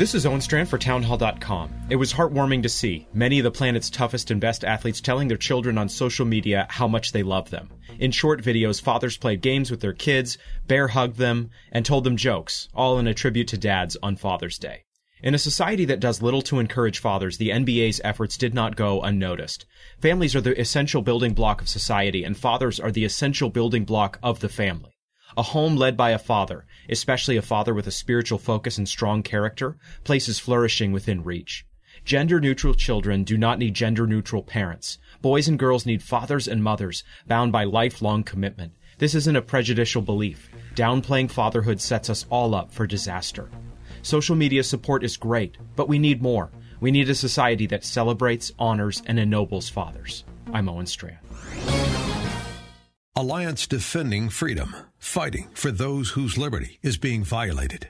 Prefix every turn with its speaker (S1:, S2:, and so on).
S1: This is Owen Strachan for Townhall.com. It was heartwarming to see many of the planet's toughest and best athletes telling their children on social media how much they love them. In short videos, fathers played games with their kids, bear hugged them, and told them jokes, all in a tribute to dads on Father's Day. In a society that does little to encourage fathers, the NBA's efforts did not go unnoticed. Families are the essential building block of society, and fathers are the essential building block of the family. A home led by a father, especially a father with a spiritual focus and strong character, places flourishing within reach. Gender neutral children do not need gender neutral parents. Boys and girls need fathers and mothers bound by lifelong commitment. This isn't a prejudicial belief. Downplaying fatherhood sets us all up for disaster. Social media support is great, but we need more. We need a society that celebrates, honors, and ennobles fathers. I'm Owen Strachan.
S2: Alliance Defending Freedom, fighting for those whose liberty is being violated.